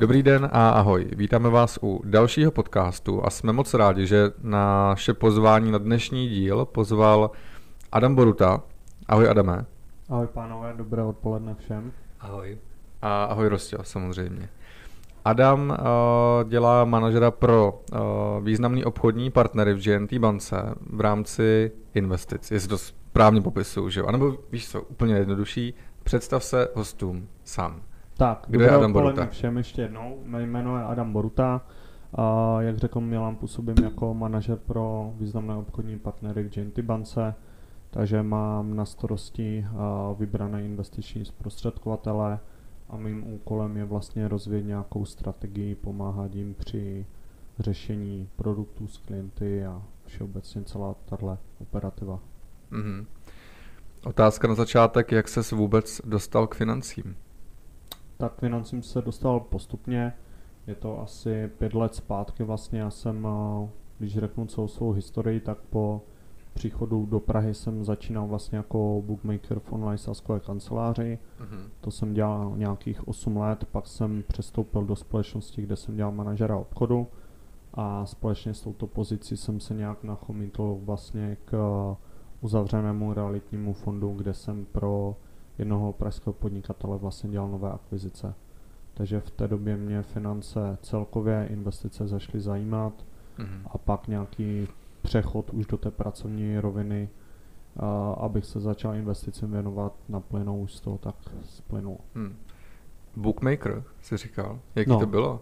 Dobrý den a ahoj. Vítáme vás u dalšího podcastu a jsme moc rádi, že naše pozvání na dnešní díl pozval Adam Boruta. Ahoj Adame. Ahoj pánové, dobré odpoledne všem. Ahoj. A ahoj Rostě, samozřejmě. Adam uh, dělá manažera pro uh, významný obchodní partnery v GNT bance v rámci investic. Jestli to správně popisuju, že jo? A nebo víš co, úplně jednodušší, představ se hostům sám. Tak, Kdo je Adam Boruta? všem ještě jednou. Mé jméno je Adam Boruta. A jak řekl Milan, působím jako manažer pro významné obchodní partnery v GNT bance, takže mám na starosti vybrané investiční zprostředkovatele, a mým úkolem je vlastně rozvíjet nějakou strategii, pomáhat jim při řešení produktů s klienty a všeobecně celá tahle operativa. Mm-hmm. Otázka na začátek, jak ses vůbec dostal k financím? Tak k financím se dostal postupně, je to asi pět let zpátky vlastně, já jsem, když řeknu celou svou historii, tak po příchodu do Prahy jsem začínal vlastně jako bookmaker v online sáskové kanceláři. Mm-hmm. To jsem dělal nějakých 8 let, pak jsem přestoupil do společnosti, kde jsem dělal manažera obchodu a společně s touto pozicí jsem se nějak nachomítl vlastně k uzavřenému realitnímu fondu, kde jsem pro jednoho pražského podnikatele vlastně dělal nové akvizice. Takže v té době mě finance celkově, investice zašly zajímat mm-hmm. a pak nějaký přechod už do té pracovní roviny, a abych se začal investicím věnovat na plynou, už z toho tak splynul. Hmm. Bookmaker, jsi říkal. Jaký no. to bylo?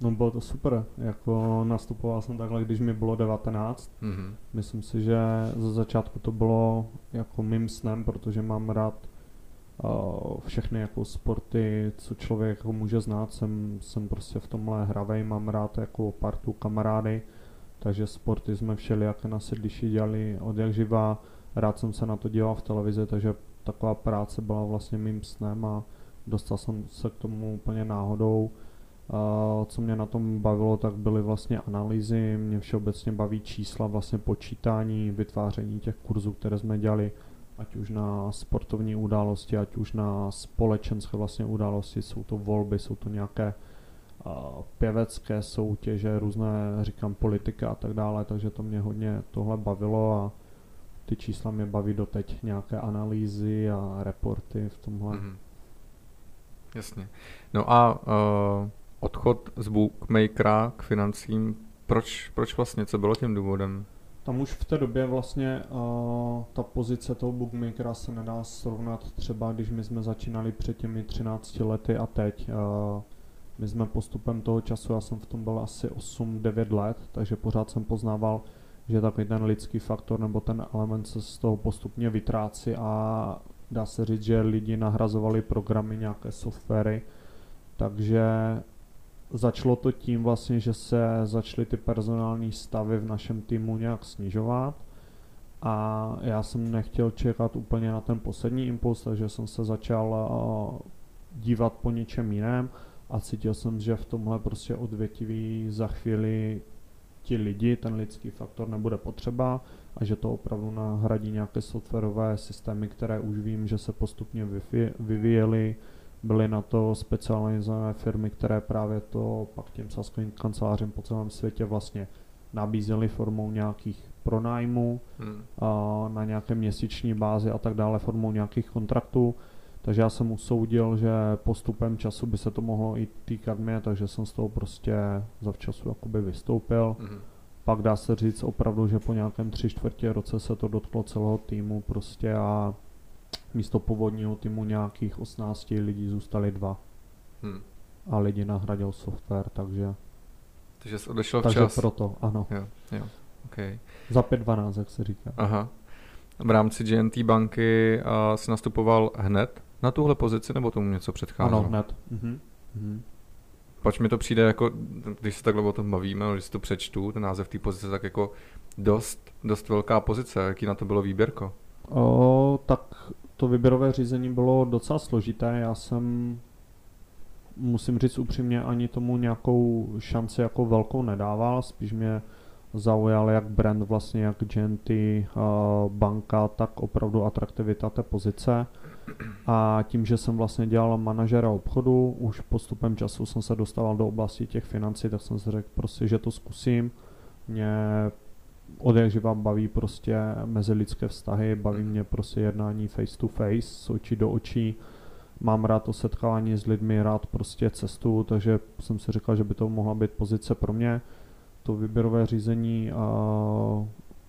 No bylo to super, jako nastupoval jsem takhle, když mi bylo 19. Mm-hmm. Myslím si, že za začátku to bylo jako mým snem, protože mám rád uh, všechny jako sporty, co člověk jako může znát, jsem, jsem prostě v tomhle hravej, mám rád jako partu kamarády, takže sporty jsme všelijaké na sedliši dělali od jak živá. Rád jsem se na to díval v televizi, takže taková práce byla vlastně mým snem a dostal jsem se k tomu úplně náhodou. Co mě na tom bavilo, tak byly vlastně analýzy, mě všeobecně baví čísla, vlastně počítání, vytváření těch kurzů, které jsme dělali, ať už na sportovní události, ať už na společenské vlastně události, jsou to volby, jsou to nějaké pěvecké soutěže, různé, říkám, politika a tak dále, takže to mě hodně tohle bavilo a ty čísla mě baví doteď, nějaké analýzy a reporty v tomhle. Mm-hmm. Jasně. No a uh, odchod z bookmakera k financím, proč, proč vlastně, co bylo tím důvodem? Tam už v té době vlastně uh, ta pozice toho bookmakera se nedá srovnat třeba, když my jsme začínali před těmi 13 lety a teď. Uh, my jsme postupem toho času, já jsem v tom byl asi 8-9 let, takže pořád jsem poznával, že takový ten lidský faktor nebo ten element se z toho postupně vytrácí a dá se říct, že lidi nahrazovali programy, nějaké softwary, takže začalo to tím vlastně, že se začaly ty personální stavy v našem týmu nějak snižovat. A já jsem nechtěl čekat úplně na ten poslední impuls, takže jsem se začal dívat po něčem jiném a cítil jsem, že v tomhle prostě odvětví za chvíli ti lidi, ten lidský faktor nebude potřeba a že to opravdu nahradí nějaké softwarové systémy, které už vím, že se postupně vyvíjely, byly na to specializované firmy, které právě to pak těm saskovým kancelářím po celém světě vlastně nabízely formou nějakých pronájmů hmm. a na nějaké měsíční bázi a tak dále, formou nějakých kontraktů takže já jsem usoudil, že postupem času by se to mohlo i týkat mě, takže jsem z toho prostě zavčasu jakoby vystoupil. Mm-hmm. Pak dá se říct opravdu, že po nějakém tři čtvrtě roce se to dotklo celého týmu prostě a místo původního týmu nějakých 18 lidí zůstali dva. Hmm. A lidi nahradil software, takže... Takže jsi odešel takže včas. proto, ano. Jo, jo, okay. Za 5.12, jak se říká. Aha. V rámci GNT banky uh, jsi nastupoval hned na tuhle pozici, nebo tomu něco předcházelo? Ano, hned. Mhm. Mhm. Pač mi to přijde jako, když se takhle o tom bavíme, když si to přečtu, ten název té pozice, tak jako dost, dost velká pozice. Jaký na to bylo výběrko? O, tak to výběrové řízení bylo docela složité. Já jsem, musím říct upřímně, ani tomu nějakou šanci jako velkou nedával. Spíš mě zaujal jak brand vlastně, jak GNT, banka, tak opravdu atraktivita té pozice. A tím, že jsem vlastně dělal manažera obchodu, už postupem času jsem se dostával do oblasti těch financí, tak jsem si řekl prostě, že to zkusím. Mě od jak živa baví prostě mezilidské vztahy, baví mě prostě jednání face to face, z očí do očí. Mám rád to setkávání s lidmi, rád prostě cestu, takže jsem si říkal, že by to mohla být pozice pro mě. To výběrové řízení a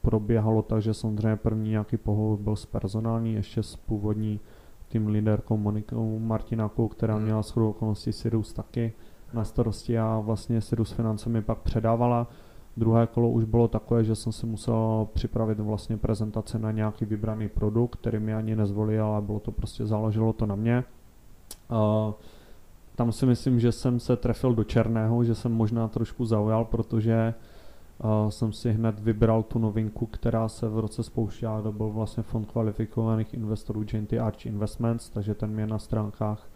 proběhalo tak, že samozřejmě první nějaký pohovor byl s personální, ještě s původní tým líderkou Monikou Martinákou, která hmm. měla shodou okolností Sirius taky na starosti a vlastně Sirius finance mi pak předávala. Druhé kolo už bylo takové, že jsem si musel připravit vlastně prezentaci na nějaký vybraný produkt, který mi ani nezvolil, ale bylo to prostě, záleželo to na mě. Uh, tam si myslím, že jsem se trefil do černého, že jsem možná trošku zaujal, protože uh, jsem si hned vybral tu novinku, která se v roce spouštěla, to byl vlastně fond kvalifikovaných investorů GNT Arch Investments, takže ten mě na stránkách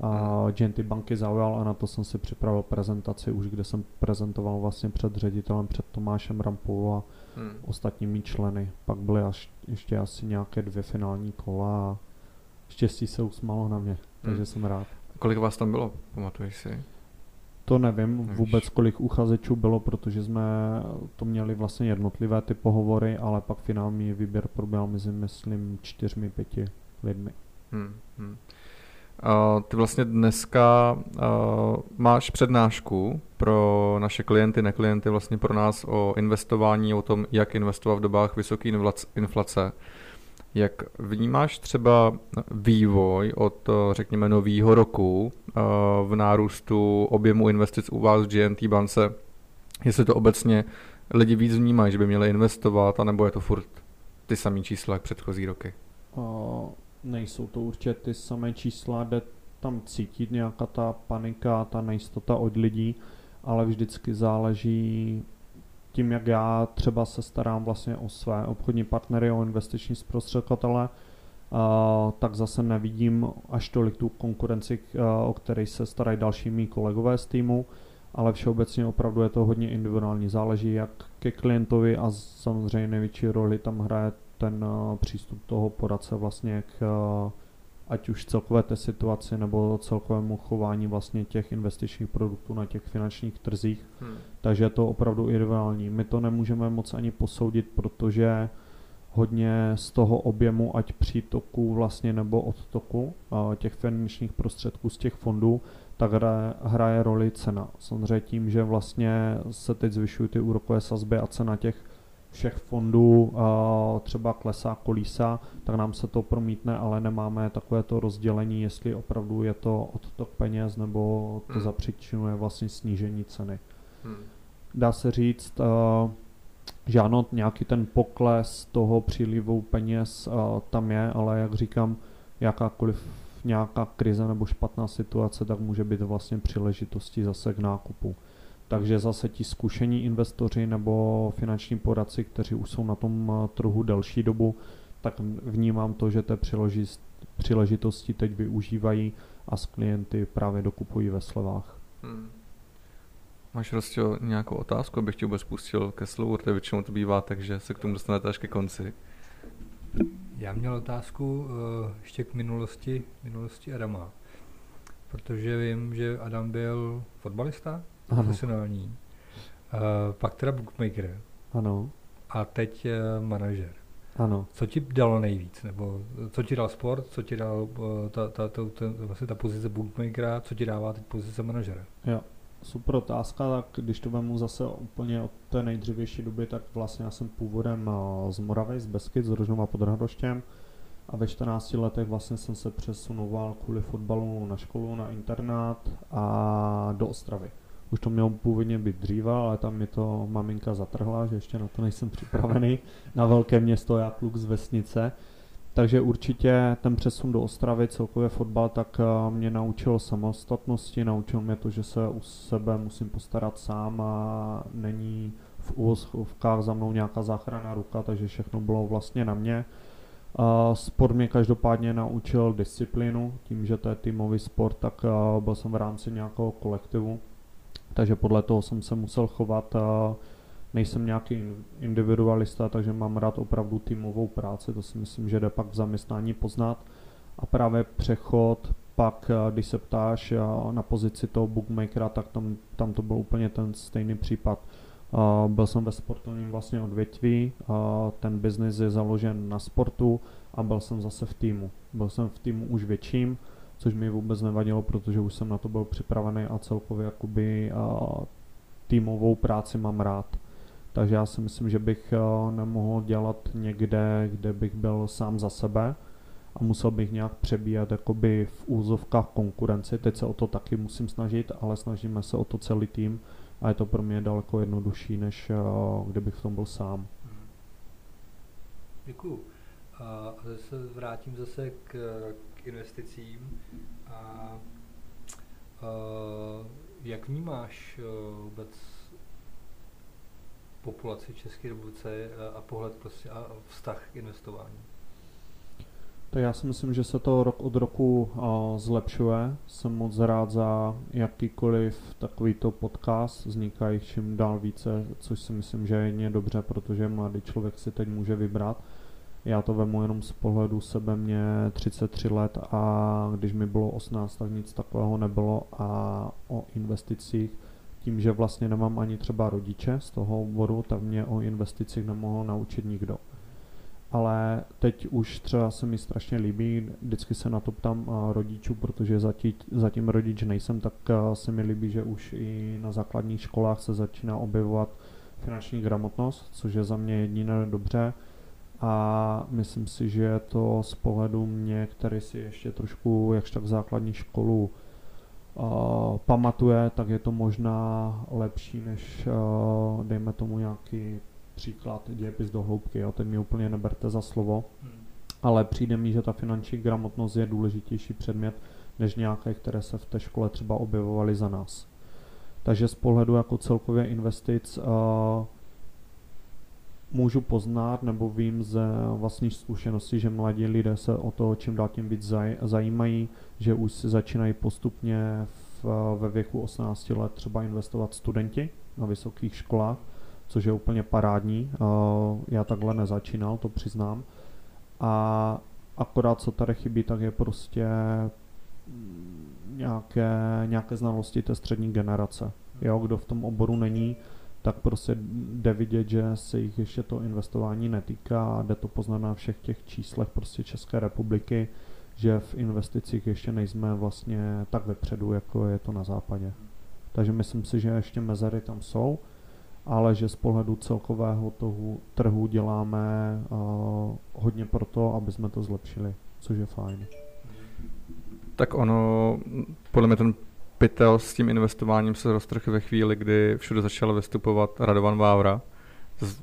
a GNT banky zaujal a na to jsem si připravil prezentaci už, kde jsem prezentoval vlastně před ředitelem, před Tomášem Rampou a hmm. ostatními členy. Pak byly až, ještě asi nějaké dvě finální kola a štěstí se usmálo na mě, takže hmm. jsem rád. Kolik vás tam bylo, pamatuješ si? To nevím Nevíš. vůbec, kolik uchazečů bylo, protože jsme to měli vlastně jednotlivé ty pohovory, ale pak finální výběr proběhl mezi, myslím, čtyřmi, pěti lidmi. Hmm, hmm. Ty vlastně dneska máš přednášku pro naše klienty, neklienty, vlastně pro nás o investování, o tom, jak investovat v dobách vysoké inflace. Jak vnímáš třeba vývoj od, řekněme, nového roku v nárůstu objemu investic u vás v GNT bance? Jestli to obecně lidi víc vnímají, že by měli investovat, anebo je to furt ty samé čísla, jak předchozí roky? Nejsou to určitě ty samé čísla, jde tam cítit nějaká ta panika, ta nejistota od lidí, ale vždycky záleží tím, jak já třeba se starám vlastně o své obchodní partnery, o investiční zprostředkatele, Uh, tak zase nevidím až tolik tu konkurenci, uh, o které se starají další mý kolegové z týmu, ale všeobecně opravdu je to hodně individuální. Záleží jak ke klientovi a samozřejmě největší roli tam hraje ten uh, přístup toho poradce vlastně k uh, ať už celkové té situaci nebo celkovému chování vlastně těch investičních produktů na těch finančních trzích. Hmm. Takže je to opravdu ideální. My to nemůžeme moc ani posoudit, protože hodně z toho objemu, ať přítoku vlastně nebo odtoku uh, těch finančních prostředků z těch fondů, tak hraje roli cena. Samozřejmě tím, že vlastně se teď zvyšují ty úrokové sazby a cena těch všech fondů třeba klesá, kolísa, tak nám se to promítne, ale nemáme takové to rozdělení, jestli opravdu je to odtok peněz nebo to hmm. zapříčinuje vlastně snížení ceny. Hmm. Dá se říct, že ano, nějaký ten pokles toho přílivu peněz tam je, ale jak říkám, jakákoliv nějaká krize nebo špatná situace, tak může být vlastně příležitostí zase k nákupu. Takže zase ti zkušení investoři nebo finanční poradci, kteří už jsou na tom eh, trhu delší dobu, tak vnímám to, že té příležitosti teď využívají a s klienty právě dokupují ve slevách. Hmm. Máš prostě nějakou otázku, abych tě vůbec pustil ke slovu, to většinou to bývá, takže se k tomu dostanete až ke konci. Já měl otázku uh, ještě k minulosti, minulosti Adama, protože vím, že Adam byl fotbalista, ano. profesionální. Uh, pak teda bookmaker. Ano. A teď uh, manažer. Ano. Co ti dalo nejvíc? Nebo co ti dal sport, co ti dal uh, ta, ta, ta, ta, vlastně ta pozice bookmakera, co ti dává teď pozice manažera? Jo, super otázka, tak když to vemu zase úplně od té nejdřívější doby, tak vlastně já jsem původem z Moravy, z Beskyt, z Rožnova pod Hradoštěm a ve 14 letech vlastně jsem se přesunoval kvůli fotbalu na školu, na internát a do Ostravy. Už to mělo původně být dříve, ale tam mi to maminka zatrhla, že ještě na to nejsem připravený. Na velké město, já kluk z vesnice. Takže určitě ten přesun do Ostravy, celkově fotbal, tak eh, mě naučil samostatnosti, naučil mě to, že se u sebe musím postarat sám a není v úvozovkách za mnou nějaká záchrana ruka, takže všechno bylo vlastně na mě. Sport mě každopádně naučil disciplínu, tím, že to je týmový sport, tak eh, byl jsem v rámci nějakého kolektivu, takže podle toho jsem se musel chovat. Nejsem nějaký individualista, takže mám rád opravdu týmovou práci, to si myslím, že jde pak v zaměstnání poznat. A právě přechod pak, když se ptáš na pozici toho bookmakera, tak tam, tam to byl úplně ten stejný případ. Byl jsem ve sportovním vlastně odvětví, ten biznis je založen na sportu a byl jsem zase v týmu. Byl jsem v týmu už větším, což mi vůbec nevadilo, protože už jsem na to byl připravený a celkově jakoby týmovou práci mám rád. Takže já si myslím, že bych nemohl dělat někde, kde bych byl sám za sebe a musel bych nějak přebíjet jakoby v úzovkách konkurenci. Teď se o to taky musím snažit, ale snažíme se o to celý tým a je to pro mě daleko jednodušší, než kdybych v tom byl sám. Děkuju. A se vrátím zase k, investicím. A, a jak vnímáš vůbec populaci České republice a pohled prostě a vztah k investování? Tak já si myslím, že se to rok od roku uh, zlepšuje. Jsem moc rád za jakýkoliv takovýto podcast. Vzniká jich čím dál více, což si myslím, že je dobře, protože mladý člověk si teď může vybrat. Já to vemu jenom z pohledu sebe, mě 33 let a když mi bylo 18, tak nic takového nebylo a o investicích tím, že vlastně nemám ani třeba rodiče z toho oboru, tak mě o investicích nemohl naučit nikdo. Ale teď už třeba se mi strašně líbí, vždycky se na to ptám rodičů, protože zatím, zatím rodič nejsem, tak se mi líbí, že už i na základních školách se začíná objevovat finanční gramotnost, což je za mě jediné dobře a myslím si, že to z pohledu mě, který si ještě trošku jakž tak základní školu uh, pamatuje, tak je to možná lepší než uh, dejme tomu nějaký příklad dějepis do hloubky, jo, teď mě úplně neberte za slovo, hmm. ale přijde mi, že ta finanční gramotnost je důležitější předmět, než nějaké, které se v té škole třeba objevovaly za nás. Takže z pohledu jako celkově investic uh, můžu poznat nebo vím ze vlastní zkušenosti, že mladí lidé se o to čím dál tím víc zaj, zajímají, že už si začínají postupně v, ve věku 18 let třeba investovat studenti na vysokých školách což je úplně parádní. Já takhle nezačínal, to přiznám. A akorát co tady chybí, tak je prostě nějaké, nějaké znalosti té střední generace. Jo, kdo v tom oboru není, tak prostě jde vidět, že se jich ještě to investování netýká a jde to poznat na všech těch číslech prostě České republiky, že v investicích ještě nejsme vlastně tak vepředu, jako je to na západě. Takže myslím si, že ještě mezery tam jsou ale že z pohledu celkového toho trhu děláme uh, hodně pro to, aby jsme to zlepšili, což je fajn. Tak ono, podle mě ten pytel s tím investováním se roztrh ve chvíli, kdy všude začal vystupovat Radovan Vávra.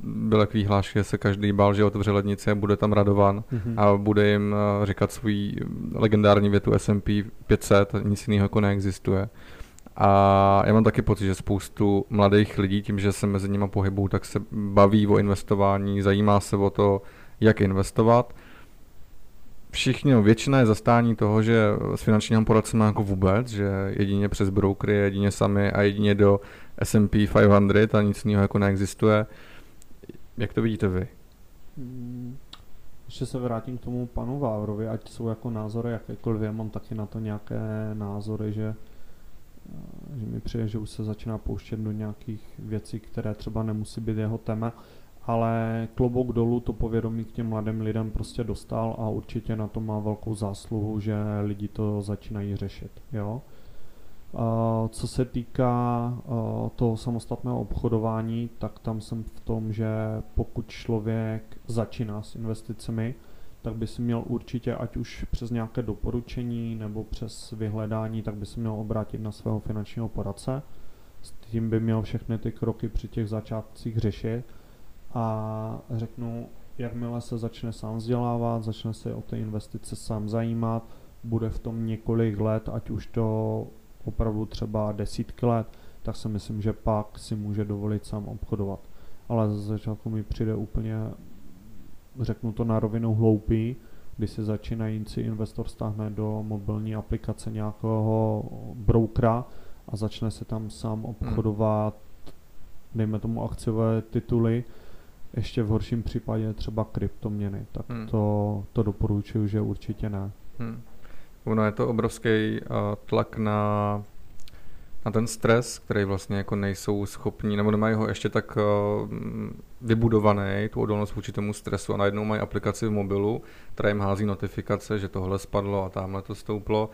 Byl takový hlášky, že se každý bál, že otevře lednice a bude tam Radovan mm-hmm. a bude jim říkat svůj legendární větu S&P 500 a nic jiného jako neexistuje. A já mám taky pocit, že spoustu mladých lidí, tím, že se mezi nimi pohybují, tak se baví o investování, zajímá se o to, jak investovat. Všichni, no, většina je zastání toho, že s finančním poradcem jako vůbec, že jedině přes brokery, jedině sami a jedině do S&P 500 a nic jiného jako neexistuje. Jak to vidíte vy? Hmm, ještě se vrátím k tomu panu Vávrovi, ať jsou jako názory jakékoliv, já mám taky na to nějaké názory, že že mi přijde, že už se začíná pouštět do nějakých věcí, které třeba nemusí být jeho téma, ale klobouk dolů to povědomí k těm mladým lidem prostě dostal a určitě na to má velkou zásluhu, že lidi to začínají řešit. Jo? Co se týká toho samostatného obchodování, tak tam jsem v tom, že pokud člověk začíná s investicemi, tak by si měl určitě, ať už přes nějaké doporučení nebo přes vyhledání, tak by si měl obrátit na svého finančního poradce. S tím by měl všechny ty kroky při těch začátcích řešit a řeknu, jakmile se začne sám vzdělávat, začne se o ty investice sám zajímat, bude v tom několik let, ať už to opravdu třeba desítky let, tak si myslím, že pak si může dovolit sám obchodovat. Ale za začátku mi přijde úplně řeknu to na rovinu hloupý, kdy se začínající investor stáhne do mobilní aplikace nějakého brokera a začne se tam sám obchodovat, dejme tomu akciové tituly, ještě v horším případě třeba kryptoměny, tak hmm. to, to doporučuju, že určitě ne. Hmm. Ono je to obrovský uh, tlak na, na ten stres, který vlastně jako nejsou schopní, nebo nemají ho ještě tak uh, vybudovaný, tu odolnost vůči tomu stresu a najednou mají aplikaci v mobilu, která jim hází notifikace, že tohle spadlo a tamhle to stouplo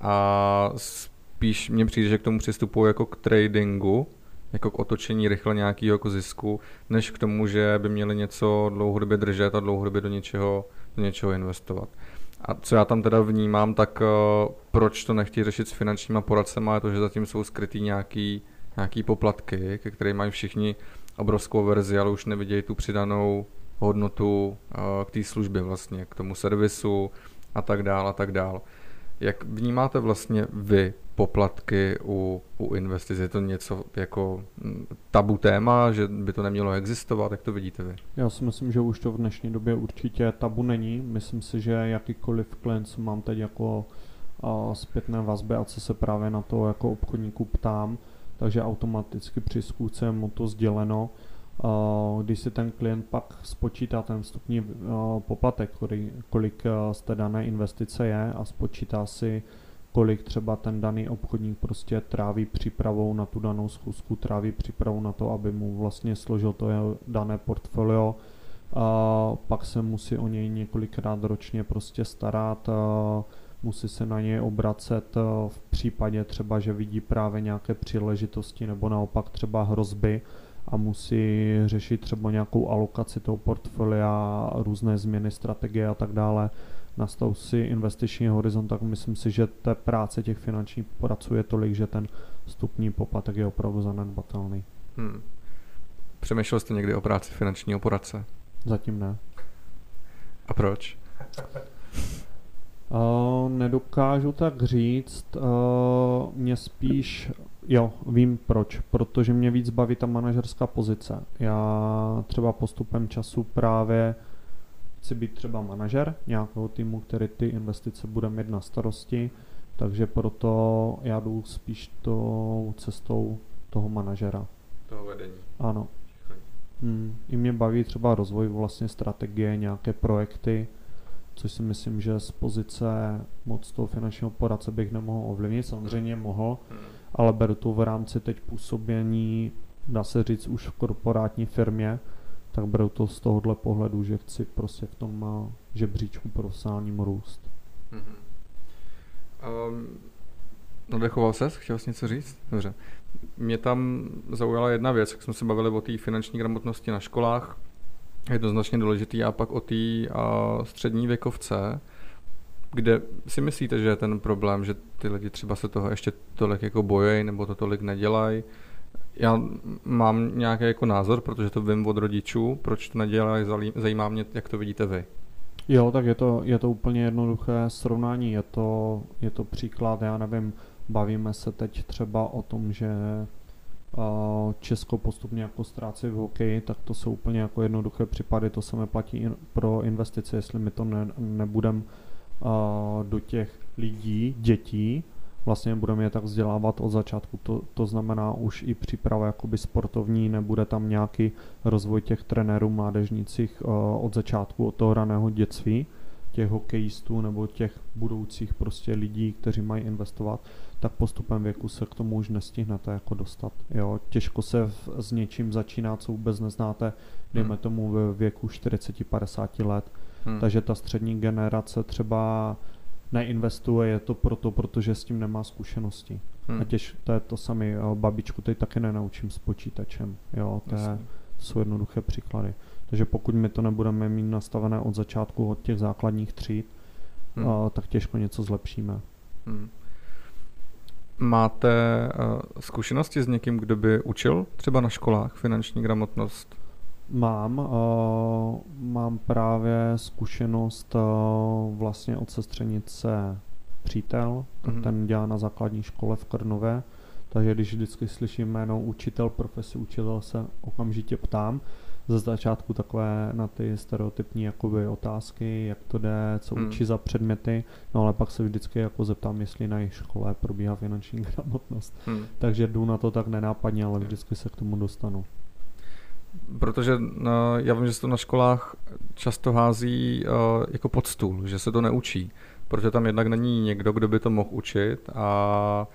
a spíš mně přijde, že k tomu přistupují jako k tradingu, jako k otočení rychle nějakého jako zisku, než k tomu, že by měli něco dlouhodobě držet a dlouhodobě do něčeho, do něčeho investovat. A co já tam teda vnímám, tak uh, proč to nechtějí řešit s finančníma poradcema, je to, že zatím jsou skrytý nějaký, nějaký poplatky, ke kterým mají všichni obrovskou verzi, ale už nevidějí tu přidanou hodnotu uh, k té službě vlastně, k tomu servisu a tak dál a tak dál. Jak vnímáte vlastně vy poplatky u, u investic? Je to něco jako mm, tabu téma, že by to nemělo existovat? Jak to vidíte vy? Já si myslím, že už to v dnešní době určitě tabu není. Myslím si, že jakýkoliv klient, co mám teď jako zpětné vazby a co se právě na to jako obchodníku ptám, takže automaticky při zkoušce mu to sděleno. Když si ten klient pak spočítá ten vstupní poplatek, kolik z té dané investice je a spočítá si kolik třeba ten daný obchodník prostě tráví přípravou na tu danou schůzku, tráví přípravou na to, aby mu vlastně složil to jeho dané portfolio. A pak se musí o něj několikrát ročně prostě starat, a musí se na něj obracet v případě třeba, že vidí právě nějaké příležitosti nebo naopak třeba hrozby a musí řešit třeba nějakou alokaci toho portfolia, různé změny strategie a tak dále nastav si investiční horizont, tak myslím si, že té práce těch finančních poradců je tolik, že ten vstupní poplatek je opravdu zanedbatelný. Hmm. Přemýšlel jste někdy o práci finančního poradce? Zatím ne. A proč? Uh, nedokážu tak říct. Uh, mě spíš, jo, vím proč. Protože mě víc baví ta manažerská pozice. Já třeba postupem času právě chci být třeba manažer nějakého týmu, který ty investice bude mít na starosti, takže proto já jdu spíš tou cestou toho manažera. Toho vedení. Ano. Hmm. I mě baví třeba rozvoj vlastně strategie, nějaké projekty, což si myslím, že z pozice moc toho finančního poradce bych nemohl ovlivnit, samozřejmě mohl, hmm. Ale beru to v rámci teď působení, dá se říct, už v korporátní firmě, tak beru to z tohohle pohledu, že chci prostě v tom žebříčku profesionálním růst. Mm-hmm. Um, nadechoval ses? Chtěl jsi něco říct? Dobře. Mě tam zaujala jedna věc, jak jsme se bavili o té finanční gramotnosti na školách, jednoznačně důležitý, a pak o té střední věkovce, kde si myslíte, že je ten problém, že ty lidi třeba se toho ještě tolik jako bojejí nebo to tolik nedělají, já mám nějaký jako názor, protože to vím od rodičů, proč to nedělají, zajímá mě, jak to vidíte vy. Jo, tak je to, je to úplně jednoduché srovnání, je to, je to příklad, já nevím, bavíme se teď třeba o tom, že Česko postupně jako ztrácí v hokeji, tak to jsou úplně jako jednoduché případy, to samé platí pro investice, jestli my to ne, nebudeme do těch lidí, dětí, vlastně budeme je tak vzdělávat od začátku. To, to znamená už i příprava jakoby sportovní, nebude tam nějaký rozvoj těch trenérů mládežnících uh, od začátku, od toho raného dětství, těch hokejistů nebo těch budoucích prostě lidí, kteří mají investovat, tak postupem věku se k tomu už nestihnete jako dostat. Jo, těžko se v, s něčím začíná, co vůbec neznáte, dejme hmm. tomu ve věku 40-50 let. Hmm. Takže ta střední generace třeba neinvestuje, je to proto, protože s tím nemá zkušenosti. Hmm. A těž, to je to samé, babičku teď taky nenaučím s počítačem, jo, to je, jsou jednoduché příklady. Takže pokud my to nebudeme mít nastavené od začátku, od těch základních tříd, hmm. uh, tak těžko něco zlepšíme. Hmm. Máte uh, zkušenosti s někým, kdo by učil třeba na školách finanční gramotnost? Mám, uh, mám právě zkušenost uh, vlastně od sestřenice přítel, mm-hmm. ten dělá na základní škole v Krnové, takže když vždycky slyším jméno učitel, profesi učitel, se okamžitě ptám. Ze začátku takové na ty stereotypní jakoby otázky, jak to jde, co hmm. učí za předměty, no ale pak se vždycky jako zeptám, jestli na jejich škole probíhá finanční gramotnost. Hmm. Takže jdu na to tak nenápadně, ale vždycky se k tomu dostanu. Protože no, já vím, že se to na školách často hází uh, jako pod stůl, že se to neučí. protože tam jednak není někdo, kdo by to mohl učit a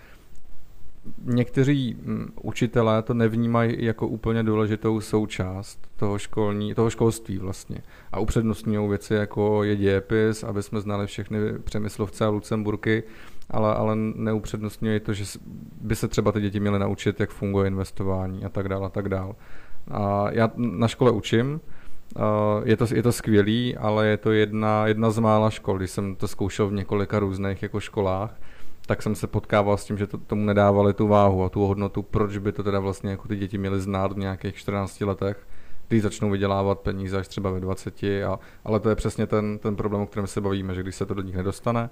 někteří mm, učitelé to nevnímají jako úplně důležitou součást toho, školní, toho školství vlastně. A upřednostňují věci jako je dějepis, aby jsme znali všechny přemyslovce a Lucemburky, ale, ale neupřednostňují to, že by se třeba ty děti měly naučit, jak funguje investování a tak dále a tak dále. A já na škole učím, je to, je to skvělý, ale je to jedna, jedna z mála škol, když jsem to zkoušel v několika různých jako školách, tak jsem se potkával s tím, že to, tomu nedávali tu váhu a tu hodnotu, proč by to teda vlastně jako ty děti měly znát v nějakých 14 letech, když začnou vydělávat peníze až třeba ve 20, a, ale to je přesně ten, ten problém, o kterém se bavíme, že když se to do nich nedostane,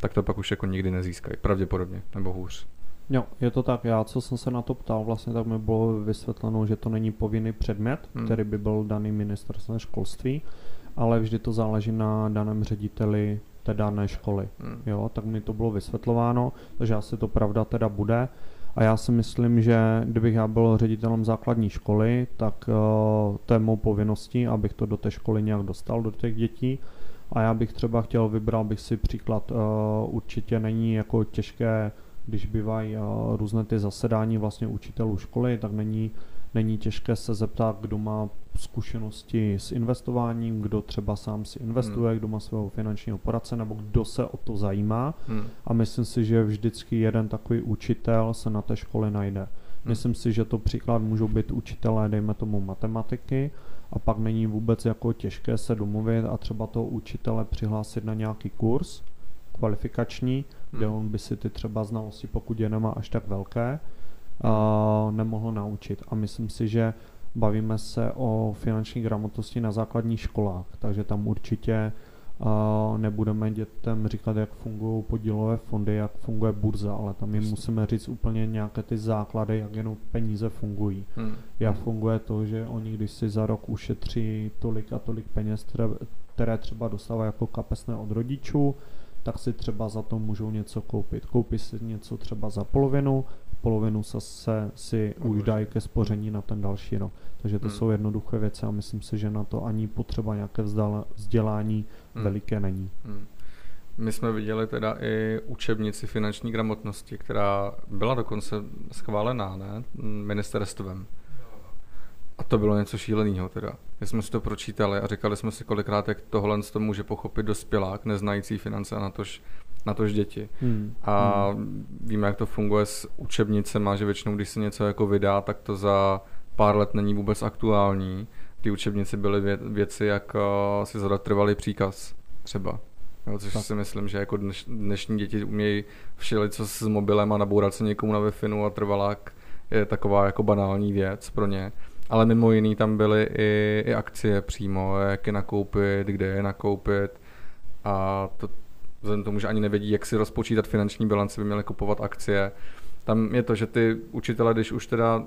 tak to pak už jako nikdy nezískají, pravděpodobně, nebo hůř. Jo, je to tak. Já, co jsem se na to ptal, vlastně tak mi bylo vysvětleno, že to není povinný předmět, hmm. který by byl daný ministerstvem školství, ale vždy to záleží na daném řediteli té dané školy. Hmm. Jo, tak mi to bylo vysvětlováno, takže asi to pravda teda bude. A já si myslím, že kdybych já byl ředitelem základní školy, tak uh, to je mou povinností, abych to do té školy nějak dostal, do těch dětí. A já bych třeba chtěl, vybral bych si příklad, uh, určitě není jako těžké, když bývají uh, různé ty zasedání vlastně učitelů školy, tak není není těžké se zeptat, kdo má zkušenosti s investováním, kdo třeba sám si investuje, hmm. kdo má svého finančního poradce, nebo kdo se o to zajímá. Hmm. A myslím si, že vždycky jeden takový učitel se na té škole najde. Hmm. Myslím si, že to příklad můžou být učitelé, dejme tomu matematiky, a pak není vůbec jako těžké se domluvit a třeba toho učitele přihlásit na nějaký kurz kvalifikační. Kde on by si ty třeba znalosti, pokud je nemá až tak velké, uh, nemohl naučit. A myslím si, že bavíme se o finanční gramotnosti na základních školách, takže tam určitě uh, nebudeme dětem říkat, jak fungují podílové fondy, jak funguje burza, ale tam jim musíme říct úplně nějaké ty základy, jak jenom peníze fungují. Hmm. Jak hmm. funguje to, že oni, když si za rok ušetří tolik a tolik peněz, které, které třeba dostávají jako kapesné od rodičů, tak si třeba za to můžou něco koupit. Koupí si něco třeba za polovinu, polovinu se si už dají ke spoření na ten další rok. Takže to hmm. jsou jednoduché věci a myslím si, že na to ani potřeba nějaké vzdělání hmm. veliké není. Hmm. My jsme viděli teda i učebnici finanční gramotnosti, která byla dokonce schválená, ne? Ministerstvem. A to bylo něco šíleného teda. My jsme si to pročítali a říkali jsme si kolikrát, jak tohle to může pochopit dospělák, neznající finance a na tož na tož děti. Hmm. A hmm. víme, jak to funguje s učebnicemi, že většinou, když se něco jako vydá, tak to za pár let není vůbec aktuální. Ty učebnice byly vě- věci, jak uh, si zadat trvalý příkaz třeba. Jo, což tak. si myslím, že jako dneš, dnešní děti umějí všeli co s mobilem a nabourat se někomu na wi a trvalák je taková jako banální věc pro ně. Ale mimo jiný tam byly i, i akcie přímo, jak je nakoupit, kde je nakoupit. A to, vzhledem tomu, že ani nevědí, jak si rozpočítat finanční bilanci, by měli kupovat akcie. Tam je to, že ty učitele, když už teda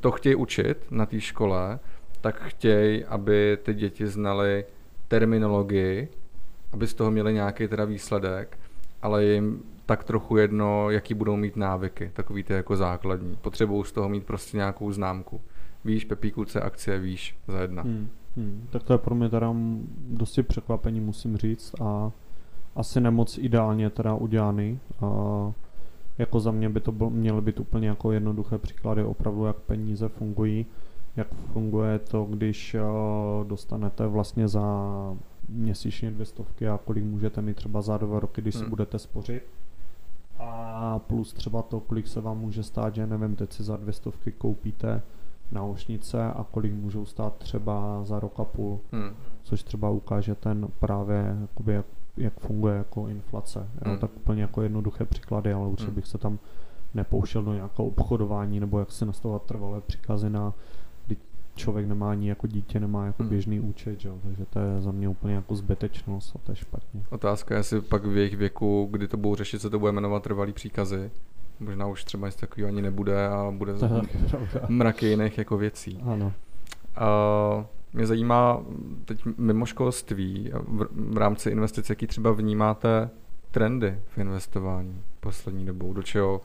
to chtějí učit na té škole, tak chtějí, aby ty děti znaly terminologii, aby z toho měli nějaký teda výsledek, ale jim tak trochu jedno, jaký budou mít návyky, takový ty jako základní. Potřebují z toho mít prostě nějakou známku. Víš, Pepíku, co akcie, víš, za jedna. Hmm, hmm. Tak to je pro mě teda dosti překvapení, musím říct, a asi nemoc ideálně teda udělaný. A jako za mě by to byl, měly být úplně jako jednoduché příklady opravdu, jak peníze fungují, jak funguje to, když dostanete vlastně za měsíčně dvě stovky a kolik můžete mít třeba za dva roky, když si hmm. budete spořit. A plus třeba to, kolik se vám může stát, že nevím, teď si za dvě stovky koupíte náušnice a kolik můžou stát třeba za rok a půl, hmm. což třeba ukáže ten právě jakoby, jak jak funguje jako inflace. Hmm. tak úplně jako jednoduché příklady, ale určitě hmm. bych se tam nepouštěl do nějakého obchodování nebo jak si nastavovat trvalé příkazy na člověk nemá ani jako dítě, nemá jako hmm. běžný účet, že? takže to je za mě úplně jako zbytečnost a to je špatně. Otázka je, jestli pak v jejich věku, kdy to budou řešit, se to bude jmenovat trvalý příkazy. Možná už třeba nic takového ani nebude a bude mraky jiných jako věcí. Ano. Uh, mě zajímá teď mimo školství v, v rámci investic, jaký třeba vnímáte trendy v investování poslední dobou, do čeho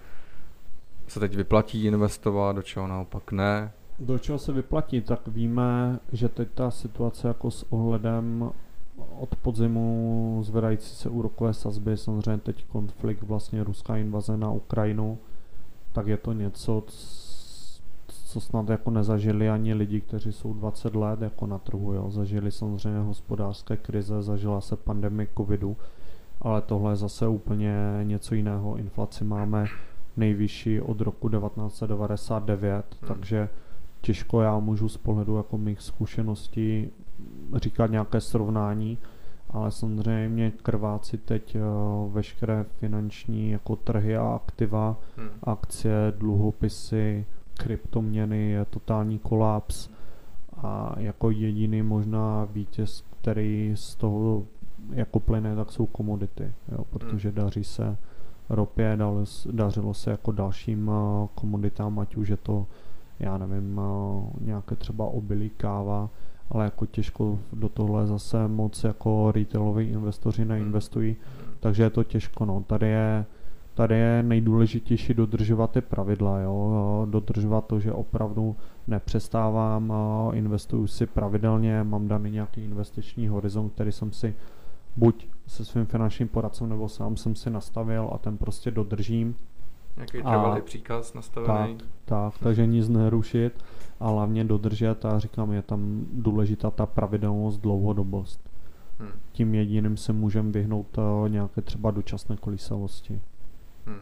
se teď vyplatí investovat, do čeho naopak ne? Do čeho se vyplatí, tak víme, že teď ta situace jako s ohledem od podzimu zvedající se úrokové sazby, samozřejmě teď konflikt, vlastně ruská invaze na Ukrajinu, tak je to něco, co snad jako nezažili ani lidi, kteří jsou 20 let jako na trhu. Jo. Zažili samozřejmě hospodářské krize, zažila se pandemie covidu, ale tohle je zase úplně něco jiného. Inflaci máme nejvyšší od roku 1999, hmm. takže těžko já můžu z pohledu jako mých zkušeností říkat nějaké srovnání, ale samozřejmě krváci teď uh, veškeré finanční jako trhy a aktiva, hmm. akcie, dluhopisy, kryptoměny je totální kolaps a jako jediný možná vítěz, který z toho jako plyne, tak jsou komodity, jo, protože hmm. daří se ropě, dařilo se jako dalším uh, komoditám, ať už je to, já nevím, uh, nějaké třeba obilí, káva, ale jako těžko do tohle zase moc jako retailoví investoři neinvestují, hmm. takže je to těžko, no. Tady je, tady je nejdůležitější dodržovat ty pravidla, jo. dodržovat to, že opravdu nepřestávám, investuju si pravidelně, mám daný nějaký investiční horizont, který jsem si buď se svým finančním poradcem nebo sám jsem si nastavil a ten prostě dodržím. Nějaký trvalý příkaz nastavený. Tak, tak, takže nic nerušit a hlavně dodržet a říkám, je tam důležitá ta pravidelnost, dlouhodobost. Hmm. Tím jediným se můžeme vyhnout uh, nějaké třeba dočasné kolísavosti. Hmm.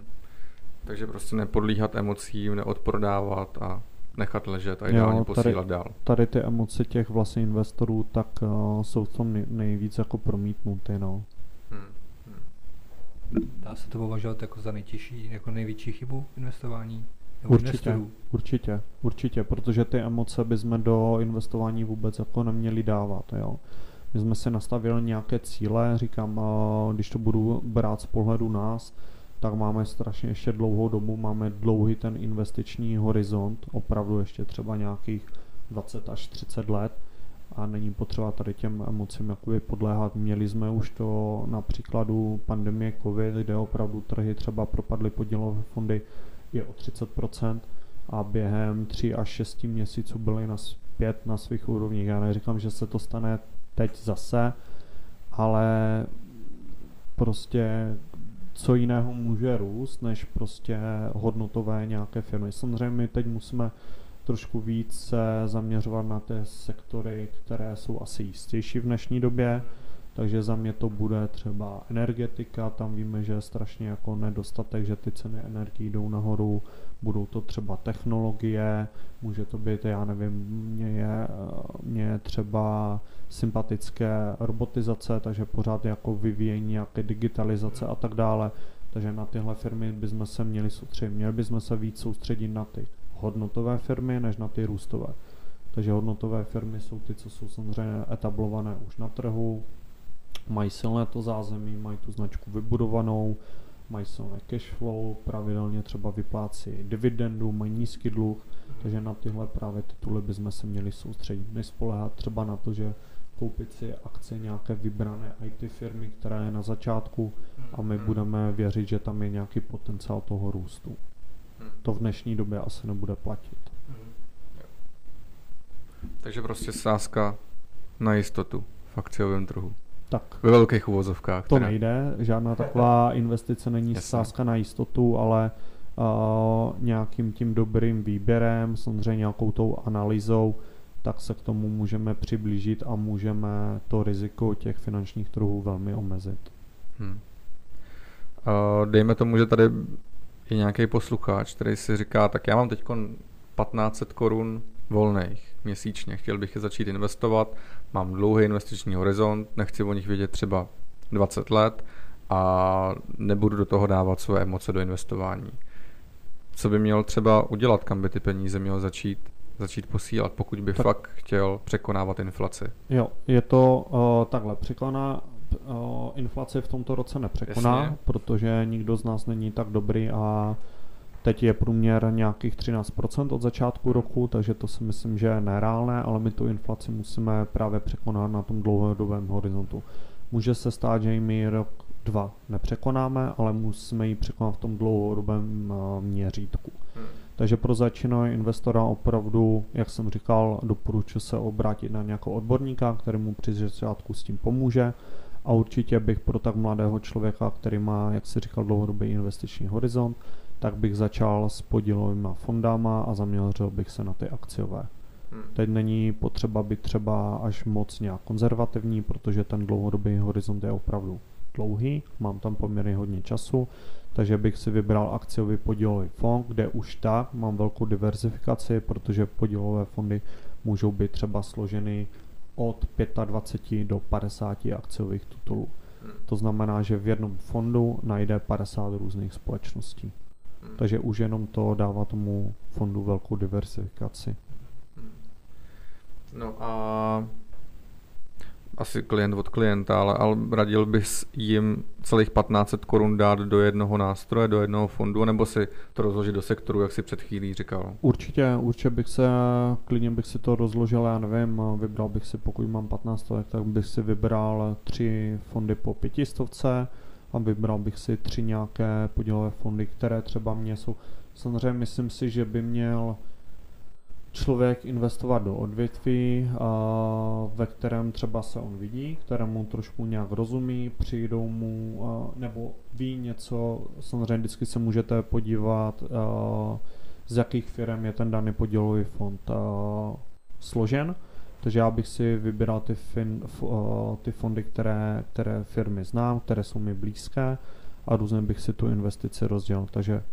Takže prostě nepodlíhat emocím, neodprodávat a nechat ležet a ideálně jo, tady, posílat dál. Tady ty emoce těch vlastně investorů tak uh, jsou v tom nej, nejvíc jako promítnuty, no. Dá se to považovat jako za nejtěžší, jako největší chybu investování? Určitě, investorů? určitě, určitě, protože ty emoce bychom do investování vůbec jako neměli dávat, jo. My jsme si nastavili nějaké cíle, říkám, uh, když to budu brát z pohledu nás, tak máme strašně ještě dlouhou dobu, máme dlouhý ten investiční horizont, opravdu ještě třeba nějakých 20 až 30 let a není potřeba tady těm emocím jakoby podléhat. Měli jsme už to na příkladu pandemie COVID, kde opravdu trhy třeba propadly podílové fondy je o 30% a během 3 až 6 měsíců byly na zpět na svých úrovních. Já neříkám, že se to stane teď zase, ale prostě co jiného může růst, než prostě hodnotové nějaké firmy. Samozřejmě my teď musíme trošku víc se zaměřovat na ty sektory, které jsou asi jistější v dnešní době, takže za mě to bude třeba energetika, tam víme, že je strašně jako nedostatek, že ty ceny energií jdou nahoru, budou to třeba technologie, může to být, já nevím, mě je, mě je třeba sympatické robotizace, takže pořád jako vyvíjení nějaké digitalizace a tak dále. Takže na tyhle firmy bychom se měli soustředit. Měli bychom se víc soustředit na ty hodnotové firmy, než na ty růstové. Takže hodnotové firmy jsou ty, co jsou samozřejmě etablované už na trhu, mají silné to zázemí, mají tu značku vybudovanou, mají silné cash flow, pravidelně třeba vyplácí dividendu, mají nízký dluh, takže na tyhle právě tituly bychom se měli soustředit. Nespolehat třeba na to, že koupit si akce nějaké vybrané IT firmy, která je na začátku a my hmm. budeme věřit, že tam je nějaký potenciál toho růstu. Hmm. To v dnešní době asi nebude platit. Hmm. Takže prostě sázka na jistotu v akciovém trhu. Tak. Ve velkých uvozovkách. To teda. nejde, žádná taková investice není Jasně. sázka na jistotu, ale uh, nějakým tím dobrým výběrem, samozřejmě nějakou tou analýzou, tak se k tomu můžeme přiblížit a můžeme to riziko těch finančních trhů velmi omezit. Hmm. Uh, dejme tomu, že tady je nějaký posluchač, který si říká, tak já mám teď 1500 korun volných měsíčně, chtěl bych je začít investovat, mám dlouhý investiční horizont, nechci o nich vědět třeba 20 let a nebudu do toho dávat své emoce do investování. Co by měl třeba udělat, kam by ty peníze měl začít, začít posílat, pokud by tak. fakt chtěl překonávat inflaci? Jo, je to uh, takhle, překoná inflaci v tomto roce nepřekoná, Jasně. protože nikdo z nás není tak dobrý a Teď je průměr nějakých 13% od začátku roku, takže to si myslím, že je nereálné, ale my tu inflaci musíme právě překonat na tom dlouhodobém horizontu. Může se stát, že my rok, dva nepřekonáme, ale musíme ji překonat v tom dlouhodobém měřítku. Hmm. Takže pro začínající investora opravdu, jak jsem říkal, doporučuji se obrátit na nějakého odborníka, který mu při začátku s tím pomůže. A určitě bych pro tak mladého člověka, který má, jak si říkal, dlouhodobý investiční horizont, tak bych začal s podílovými fondama a zaměřil bych se na ty akciové. Hmm. Teď není potřeba být třeba až moc nějak konzervativní, protože ten dlouhodobý horizont je opravdu dlouhý, mám tam poměrně hodně času, takže bych si vybral akciový podílový fond, kde už tak mám velkou diversifikaci, protože podílové fondy můžou být třeba složeny od 25 do 50 akciových titulů. Hmm. To znamená, že v jednom fondu najde 50 různých společností. Hmm. Takže už jenom to dává tomu fondu velkou diversifikaci. Hmm. No a asi klient od klienta, ale, ale radil bys jim celých 1500 korun dát do jednoho nástroje, do jednoho fondu, nebo si to rozložit do sektoru, jak si před chvílí říkal? Určitě, určitě bych se, klidně bych si to rozložil, já nevím, vybral bych si, pokud mám 15 tak bych si vybral tři fondy po pětistovce a vybral bych si tři nějaké podílové fondy, které třeba mě jsou, samozřejmě myslím si, že by měl člověk investovat do odvětví, ve kterém třeba se on vidí, kterému trošku nějak rozumí, přijdou mu nebo ví něco, samozřejmě vždycky se můžete podívat, z jakých firm je ten daný podílový fond složen. Takže já bych si vybíral ty, fin, ty fondy, které, které firmy znám, které jsou mi blízké a různě bych si tu investici rozdělil. Takže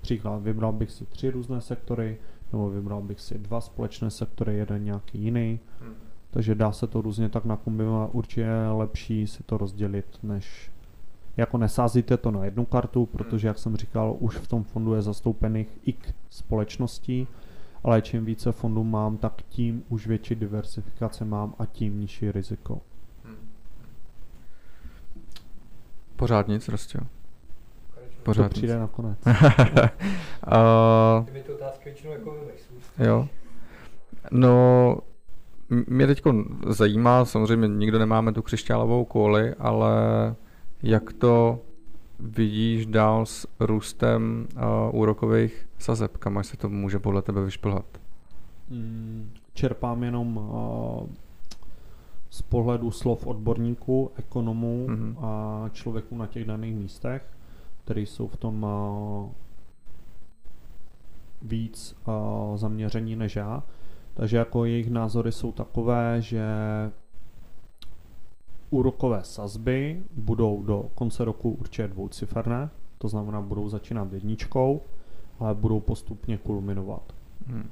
příklad, vybral bych si tři různé sektory, nebo vybral bych si dva společné sektory, jeden nějaký jiný. Hmm. Takže dá se to různě tak nakombinovat. Určitě je lepší si to rozdělit, než jako nesázíte to na jednu kartu, protože, jak jsem říkal, už v tom fondu je zastoupených x společností, ale čím více fondů mám, tak tím už větší diversifikace mám a tím nižší riziko. Hmm. Pořád nic, Rostě. Pořád to přijde nakonec. uh, Ty mi ty otázky většinou jako Jo. No, mě teď zajímá, samozřejmě nikdo nemáme tu křišťálovou kouli, ale jak to vidíš dál s růstem uh, úrokových sazeb? Kam až se to může podle tebe vyšplhat? Hmm, čerpám jenom uh, z pohledu slov odborníků, ekonomů mm-hmm. a člověků na těch daných místech který jsou v tom uh, víc uh, zaměření než já. Takže jako jejich názory jsou takové, že úrokové sazby budou do konce roku určitě dvouciferné, to znamená budou začínat jedničkou, ale budou postupně kulminovat. Hmm.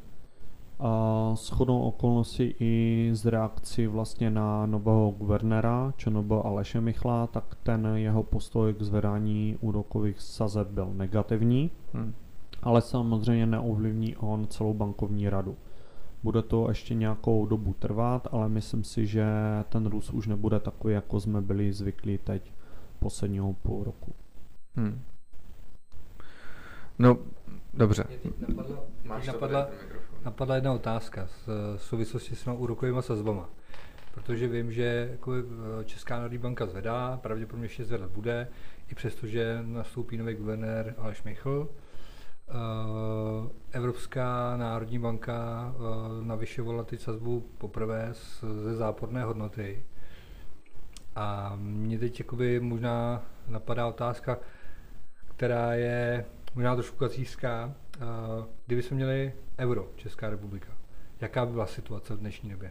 A shodou okolností i z reakcí vlastně na nového guvernéra ČNB Aleše Michla, tak ten jeho postoj k zvedání úrokových sazeb byl negativní, hmm. ale samozřejmě neovlivní on celou bankovní radu. Bude to ještě nějakou dobu trvat, ale myslím si, že ten růst už nebude takový, jako jsme byli zvyklí teď posledního půl roku. Hmm. No, dobře. napadla, napadla, napadla jedna otázka v souvislosti s úrokovými sazbama. Protože vím, že jako eh, Česká národní banka zvedá, pravděpodobně ještě zvedat bude, i přesto, že nastoupí nový guvernér Aleš Michl. Eh, Evropská národní banka eh, navyšovala ty sazbu poprvé ze záporné hodnoty. A mě teď jakoby možná napadá otázka, která je možná trošku kacířská. Kdyby jsme měli euro, Česká republika, jaká by byla situace v dnešní době?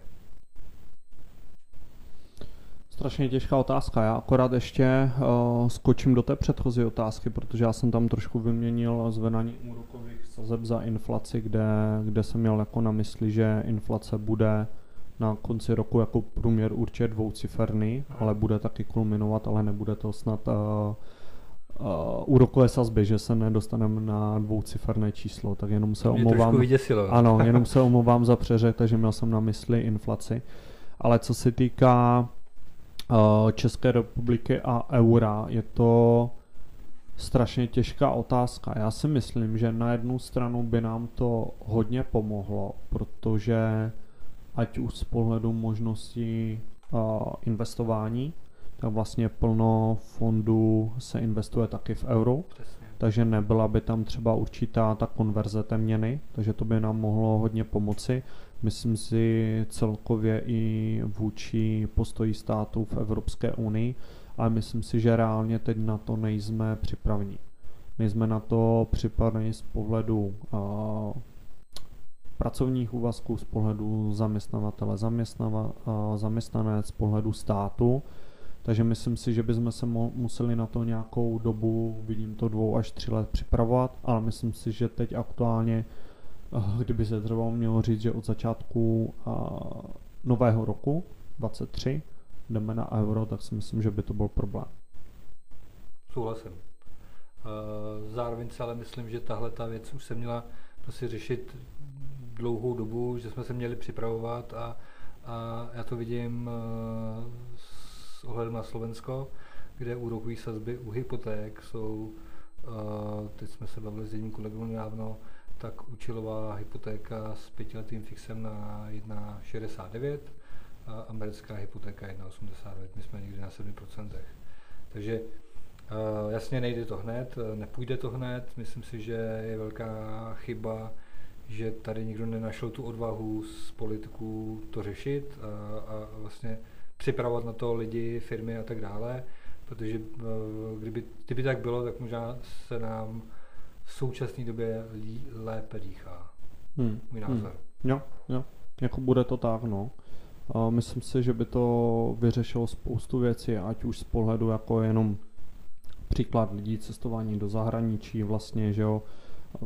Strašně těžká otázka. Já akorát ještě uh, skočím do té předchozí otázky, protože já jsem tam trošku vyměnil zvedání úrokových sazeb za inflaci, kde, kde jsem měl jako na mysli, že inflace bude na konci roku jako průměr určitě dvouciferný, ale bude taky kulminovat, ale nebude to snad uh, uh, úrokové sazby, že se nedostaneme na dvouciferné číslo, tak jenom se Mě omlouvám. Vyděsilo. Ano, jenom se omlouvám za přeřek, takže měl jsem na mysli inflaci. Ale co se týká uh, České republiky a eura, je to strašně těžká otázka. Já si myslím, že na jednu stranu by nám to hodně pomohlo, protože ať už z pohledu možností uh, investování, tak vlastně plno fondů se investuje taky v euro. takže nebyla by tam třeba určitá ta konverze té měny, takže to by nám mohlo hodně pomoci. Myslím si celkově i vůči postoji států v Evropské unii, ale myslím si, že reálně teď na to nejsme připraveni. Nejsme na to připraveni z pohledu uh, pracovních úvazků, z pohledu zaměstnavatele, zaměstnava, uh, zaměstnanec, z pohledu státu. Takže myslím si, že bychom se mo- museli na to nějakou dobu, vidím to dvou až tři let připravovat, ale myslím si, že teď aktuálně, uh, kdyby se třeba mělo říct, že od začátku uh, nového roku 23 jdeme na euro, tak si myslím, že by to byl problém. Souhlasím. Eh, zároveň si ale myslím, že tahle ta věc už se měla prostě řešit dlouhou dobu, že jsme se měli připravovat a, a já to vidím eh, s ohledem na Slovensko, kde úrokové sazby u hypoték jsou, eh, teď jsme se bavili s jedním kolegou nedávno, tak účelová hypotéka s pětiletým fixem na 1,69 a americká hypotéka 1,89, my jsme někdy na 7%. Takže Uh, jasně nejde to hned, eh, nepůjde to hned, myslím si, že je velká chyba, že tady nikdo nenašel tu odvahu z politiků to řešit a, a vlastně připravovat na to lidi, firmy a tak dále, protože uh, kdyby, kdyby tak bylo, tak možná se nám v současné době lí, lépe dýchá. Hmm. Můj názor. Hmm. Jo, jo, jako bude to tak, no. Myslím si, že by to vyřešilo spoustu věcí, ať už z pohledu jako jenom příklad lidí cestování do zahraničí vlastně, že jo,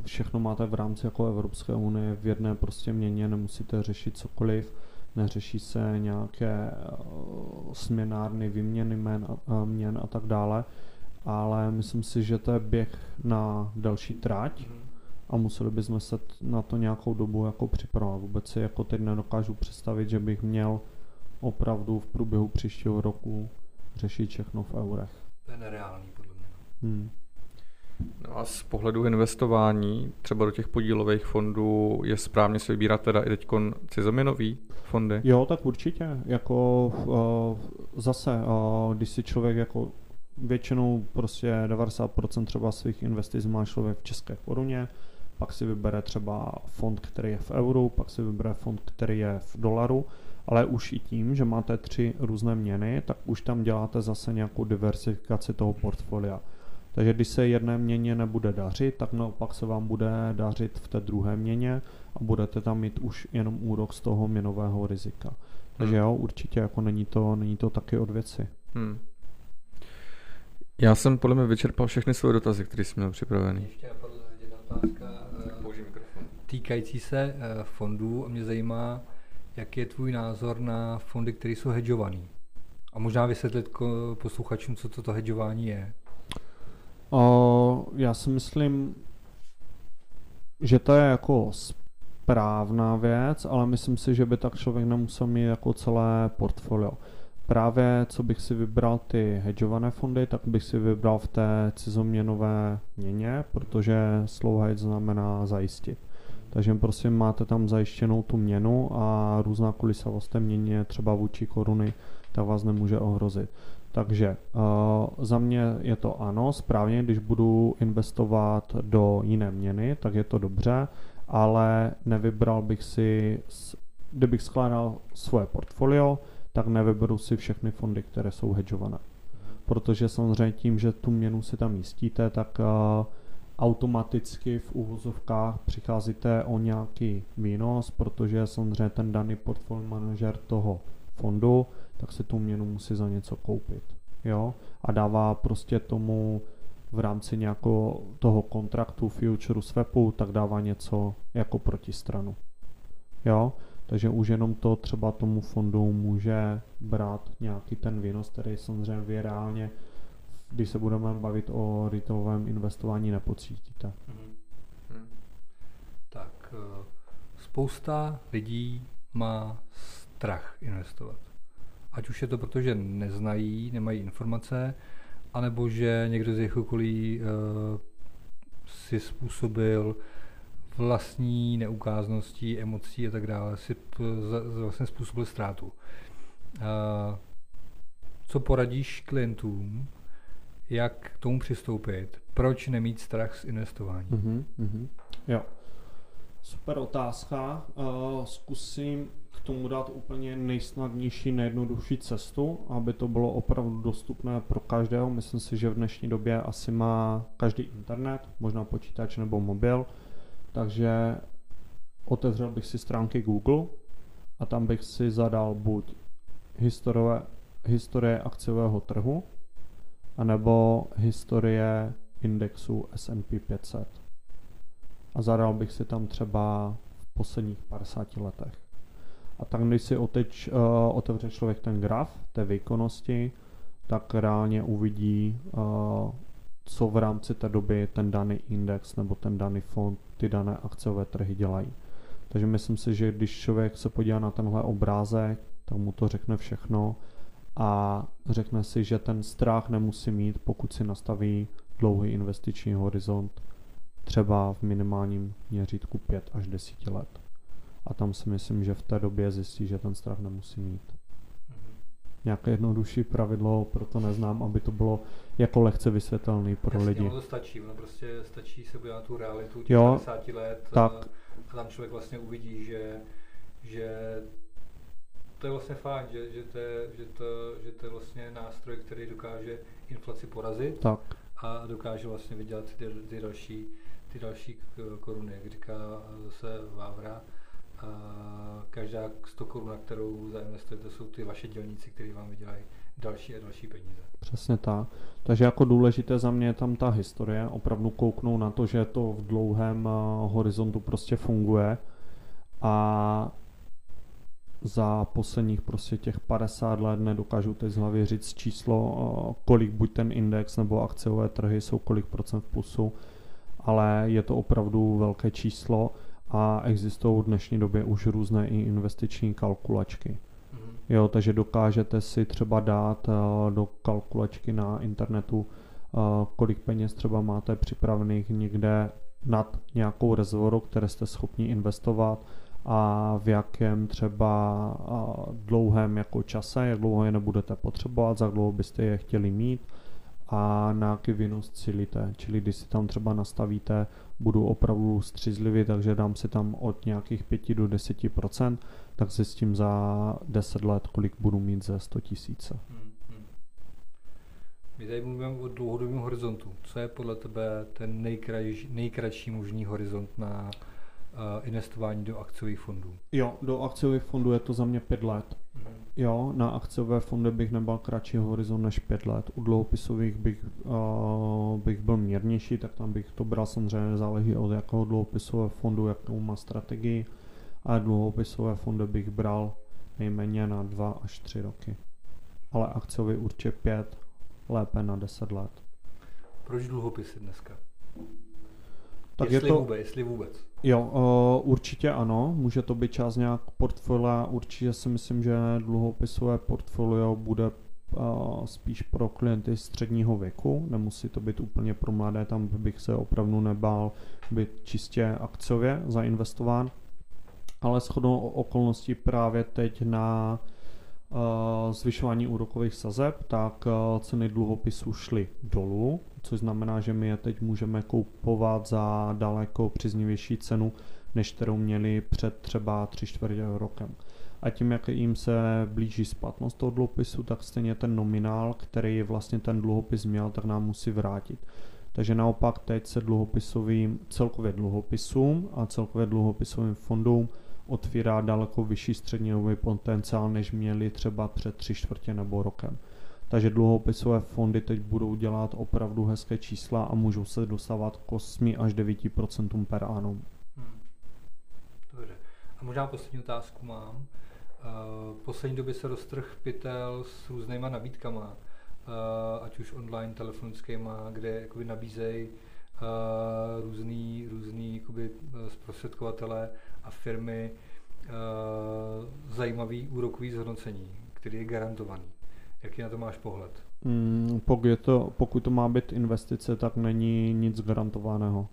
všechno máte v rámci jako Evropské unie v jedné prostě měně, nemusíte řešit cokoliv, neřeší se nějaké uh, směnárny, výměny měn a, měn a tak dále, ale myslím si, že to je běh na delší tráť a museli bychom se na to nějakou dobu jako připravovat. Vůbec si jako teď nedokážu představit, že bych měl opravdu v průběhu příštího roku řešit všechno v eurech. To je nereálný Hmm. No a z pohledu investování, třeba do těch podílových fondů, je správně si vybírat teda i teď cizoměnový fondy? Jo, tak určitě. Jako uh, zase, uh, když si člověk jako většinou prostě 90% třeba svých investic má člověk v české koruně, pak si vybere třeba fond, který je v euru, pak si vybere fond, který je v dolaru, ale už i tím, že máte tři různé měny, tak už tam děláte zase nějakou diversifikaci toho portfolia. Takže když se jedné měně nebude dařit, tak naopak se vám bude dařit v té druhé měně a budete tam mít už jenom úrok z toho měnového rizika. Takže hmm. jo, určitě jako není to, není to taky od věci. Hmm. Já jsem podle mě vyčerpal všechny své dotazy, které jsem měl připravený. Ještě jedna otázka eh, týkající se eh, fondů a mě zajímá, jaký je tvůj názor na fondy, které jsou hedžované. A možná vysvětlit posluchačům, co toto hedžování je. O, já si myslím, že to je jako správná věc, ale myslím si, že by tak člověk nemusel mít jako celé portfolio. Právě co bych si vybral ty hedžované fondy, tak bych si vybral v té cizoměnové měně, protože slow hedge znamená zajistit. Takže prostě máte tam zajištěnou tu měnu a různá kulisavost té měně třeba vůči koruny, ta vás nemůže ohrozit. Takže uh, za mě je to ano, správně, když budu investovat do jiné měny, tak je to dobře, ale nevybral bych si, kdybych skládal svoje portfolio, tak nevyberu si všechny fondy, které jsou hedžované. Protože samozřejmě tím, že tu měnu si tam jistíte, tak uh, automaticky v úvozovkách přicházíte o nějaký výnos, protože samozřejmě ten daný portfolio manažer toho fondu tak si tu měnu musí za něco koupit. Jo? A dává prostě tomu v rámci nějakého toho kontraktu future swapu, tak dává něco jako protistranu. Jo? Takže už jenom to třeba tomu fondu může brát nějaký ten výnos, který samozřejmě vy reálně, když se budeme bavit o retailovém investování, nepocítíte. Hmm. Tak, eh, spousta lidí má strach investovat. Ať už je to proto, že neznají, nemají informace, anebo že někdo z jejich okolí uh, si způsobil vlastní neukázností, emocí a tak dále, si vlastně způsobil ztrátu. Uh, co poradíš klientům, jak k tomu přistoupit, proč nemít strach z investování. Mm-hmm, mm-hmm. Jo. Super otázka. Uh, zkusím tomu dát úplně nejsnadnější, nejjednodušší cestu, aby to bylo opravdu dostupné pro každého. Myslím si, že v dnešní době asi má každý internet, možná počítač nebo mobil, takže otevřel bych si stránky Google a tam bych si zadal buď historie, historie akciového trhu, anebo historie indexu S&P 500. A zadal bych si tam třeba v posledních 50 letech. A tak když si oteč, uh, otevře člověk ten graf té výkonnosti, tak reálně uvidí, uh, co v rámci té doby ten daný index nebo ten daný fond, ty dané akciové trhy dělají. Takže myslím si, že když člověk se podívá na tenhle obrázek, tak mu to řekne všechno a řekne si, že ten strach nemusí mít, pokud si nastaví dlouhý investiční horizont, třeba v minimálním měřítku 5 až 10 let. A tam si myslím, že v té době zjistí, že ten strach nemusí mít. Mhm. Nějaké jednodušší pravidlo, proto neznám, aby to bylo jako lehce vysvětelný pro Jasně, lidi. Ono to stačí, ono prostě stačí se podívat na tu realitu těch jo, 50 let tak. A, a tam člověk vlastně uvidí, že, že to je vlastně fajn, že, že, to je, že, to, že to je vlastně nástroj, který dokáže inflaci porazit tak. a dokáže vlastně vydělat ty, ty další, ty další koruny, jak říká se Vávra. Každá 100 korun, kterou zainvestujete, jsou ty vaše dělníci, kteří vám vydělají další a další peníze. Přesně tak. Takže jako důležité za mě je tam ta historie, opravdu kouknout na to, že to v dlouhém uh, horizontu prostě funguje a za posledních prostě těch 50 let nedokážu teď z hlavy říct číslo, kolik buď ten index nebo akciové trhy jsou kolik procent v plusu, ale je to opravdu velké číslo a existují v dnešní době už různé i investiční kalkulačky. Mhm. Jo, takže dokážete si třeba dát do kalkulačky na internetu, kolik peněz třeba máte připravených někde nad nějakou rezervu, které jste schopni investovat, a v jakém třeba dlouhém jako čase, jak dlouho je nebudete potřebovat, za dlouho byste je chtěli mít a na jaký výnos cílíte. Čili když si tam třeba nastavíte, budu opravdu střízlivý, takže dám si tam od nějakých 5 do 10%, tak zjistím za 10 let, kolik budu mít ze 100 tisíce. Hmm, hmm. My tady mluvíme o dlouhodobém horizontu. Co je podle tebe ten nejkratší, nejkratší možný horizont na investování do akciových fondů? Jo, do akciových fondů je to za mě pět let. Mm. Jo, na akciové fondy bych nebal kratší horizont než pět let. U dluhopisových bych, uh, bych byl mírnější, tak tam bych to bral samozřejmě, záleží od jakého dluhopisového fondu, jakou má strategii. A dluhopisové fondy bych bral nejméně na dva až tři roky. Ale akciový určitě pět, lépe na deset let. Proč dluhopisy dneska? Tak jestli, je to, vůbec, jestli vůbec. Jo, uh, určitě ano, může to být část nějak portfolia, určitě si myslím, že dluhopisové portfolio bude uh, spíš pro klienty středního věku, nemusí to být úplně pro mladé, tam bych se opravdu nebál být čistě akciově zainvestován, ale shodou okolností právě teď na uh, zvyšování úrokových sazeb, tak uh, ceny dluhopisů šly dolů, což znamená, že my je teď můžeme koupovat za daleko příznivější cenu, než kterou měli před třeba tři čtvrtě rokem. A tím, jak jim se blíží splatnost toho dluhopisu, tak stejně ten nominál, který vlastně ten dluhopis měl, tak nám musí vrátit. Takže naopak teď se dluhopisovým, celkově dluhopisům a celkově dluhopisovým fondům otvírá daleko vyšší střednědobý potenciál, než měli třeba před tři čtvrtě nebo rokem. Takže dluhopisové fondy teď budou dělat opravdu hezké čísla a můžou se dostávat k 8 až 9% per annum. Hmm. Dobře. A možná poslední otázku mám. Uh, poslední době se roztrh pytel s různýma nabídkama, uh, ať už online, telefonickýma, kde jakoby nabízejí uh, různý, různý jakoby, zprostředkovatele a firmy zajímavý úrokový zhodnocení, který je garantovaný. Jaký na to máš pohled? Mm, pokud, to, pokud to má být investice, tak není nic garantovaného.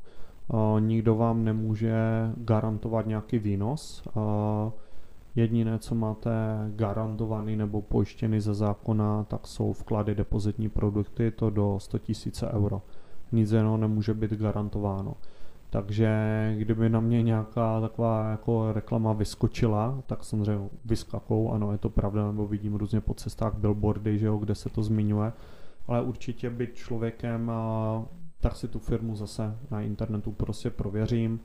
Uh, nikdo vám nemůže garantovat nějaký výnos. Uh, Jediné, co máte garantovaný nebo pojištěný ze zákona, tak jsou vklady depozitní produkty, to do 100 000 euro. Nic jiného nemůže být garantováno. Takže kdyby na mě nějaká taková jako reklama vyskočila, tak samozřejmě vyskakou, ano, je to pravda, nebo vidím různě po cestách billboardy, že jo, kde se to zmiňuje, ale určitě být člověkem, tak si tu firmu zase na internetu prostě prověřím,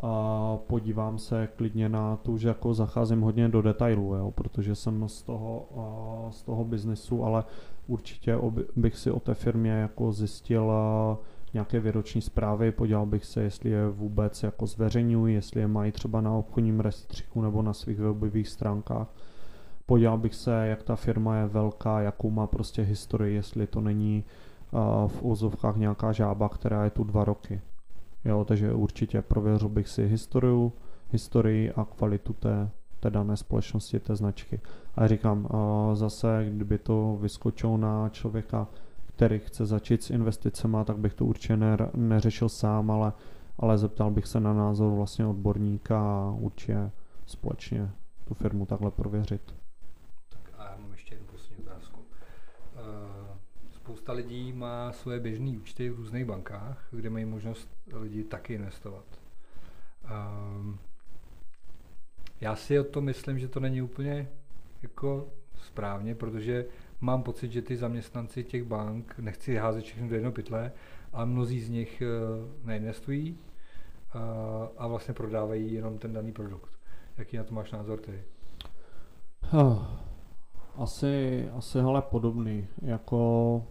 a podívám se klidně na tu, že jako zacházím hodně do detailů, jo, protože jsem z toho, z toho biznesu, ale určitě bych si o té firmě jako zjistil nějaké výroční zprávy, podíval bych se, jestli je vůbec jako zveřejňují, jestli je mají třeba na obchodním rejstříku nebo na svých webových stránkách. Podíval bych se, jak ta firma je velká, jakou má prostě historii, jestli to není v úzovkách nějaká žába, která je tu dva roky. Jo, takže určitě prověřil bych si historii, historii a kvalitu té, té dané společnosti, té značky. A říkám, zase, kdyby to vyskočilo na člověka, který chce začít s investicemi, tak bych to určitě ne, neřešil sám, ale, ale zeptal bych se na názor vlastně odborníka a určitě společně tu firmu takhle prověřit. Tak a já mám ještě jednu poslední otázku. Uh, spousta lidí má svoje běžné účty v různých bankách, kde mají možnost lidi taky investovat. Uh, já si o to myslím, že to není úplně jako správně, protože mám pocit, že ty zaměstnanci těch bank, nechci házet všechno do jednoho pytle, ale mnozí z nich eh, neinvestují a, eh, a vlastně prodávají jenom ten daný produkt. Jaký na to máš názor ty? Asi, asi hele podobný. Jako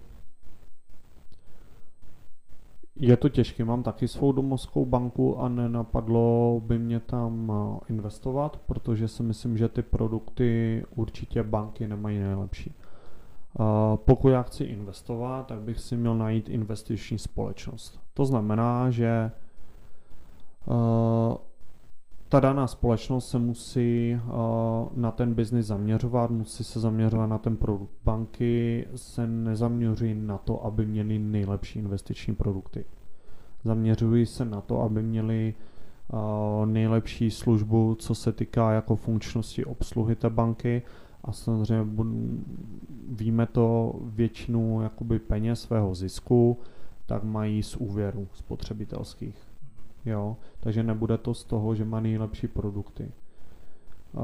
je to těžké, mám taky svou domovskou banku a nenapadlo by mě tam eh, investovat, protože si myslím, že ty produkty určitě banky nemají nejlepší. Pokud já chci investovat, tak bych si měl najít investiční společnost. To znamená, že ta daná společnost se musí na ten biznis zaměřovat, musí se zaměřovat na ten produkt. Banky se nezaměřují na to, aby měli nejlepší investiční produkty. Zaměřují se na to, aby měli nejlepší službu, co se týká jako funkčnosti obsluhy té banky a samozřejmě víme to většinu jakoby peněz svého zisku, tak mají z úvěru spotřebitelských. Jo? Takže nebude to z toho, že má nejlepší produkty. Uh,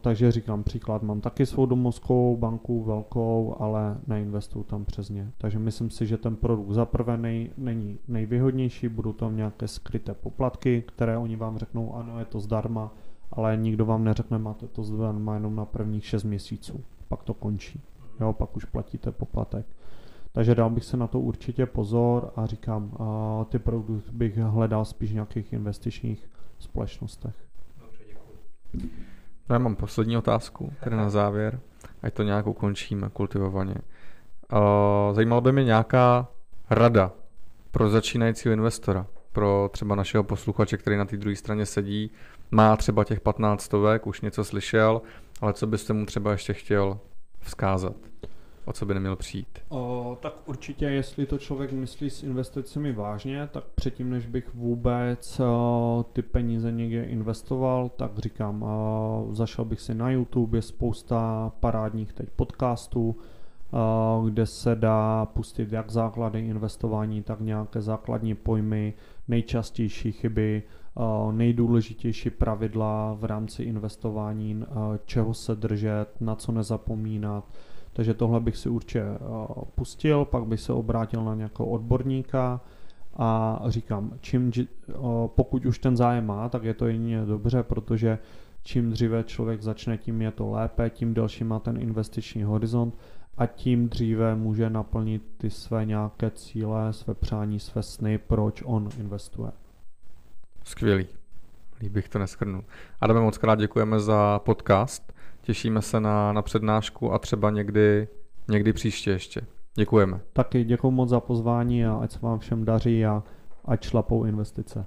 takže říkám příklad, mám taky svou domovskou banku velkou, ale neinvestuju tam přes ně. Takže myslím si, že ten produkt za prvé nej, není nejvýhodnější, budou tam nějaké skryté poplatky, které oni vám řeknou, ano, je to zdarma, ale nikdo vám neřekne, máte to zdarma jenom na prvních 6 měsíců, pak to končí, jo, pak už platíte poplatek. Takže dal bych se na to určitě pozor a říkám, a ty produkty bych hledal spíš v nějakých investičních společnostech. Dobře, děkuji. Já mám poslední otázku, tedy na závěr, ať to nějak ukončíme kultivovaně. Zajímalo by mě nějaká rada pro začínajícího investora, pro třeba našeho posluchače, který na té druhé straně sedí, má třeba těch 15 stovek, už něco slyšel, ale co byste mu třeba ještě chtěl vzkázat? O co by neměl přijít? O, tak určitě, jestli to člověk myslí s investicemi vážně, tak předtím, než bych vůbec o, ty peníze někde investoval, tak říkám, o, zašel bych si na YouTube, je spousta parádních teď podcastů, kde se dá pustit jak základy investování, tak nějaké základní pojmy, nejčastější chyby, nejdůležitější pravidla v rámci investování, čeho se držet, na co nezapomínat. Takže tohle bych si určitě pustil, pak bych se obrátil na nějakého odborníka a říkám, čím, pokud už ten zájem má, tak je to jedině dobře, protože čím dříve člověk začne, tím je to lépe, tím delší má ten investiční horizont a tím dříve může naplnit ty své nějaké cíle, své přání, své sny, proč on investuje. Skvělý. Líp bych to neskrnul. Adame, moc krát děkujeme za podcast. Těšíme se na, na přednášku a třeba někdy, někdy příště ještě. Děkujeme. Taky děkuji moc za pozvání a ať se vám všem daří a ať šlapou investice.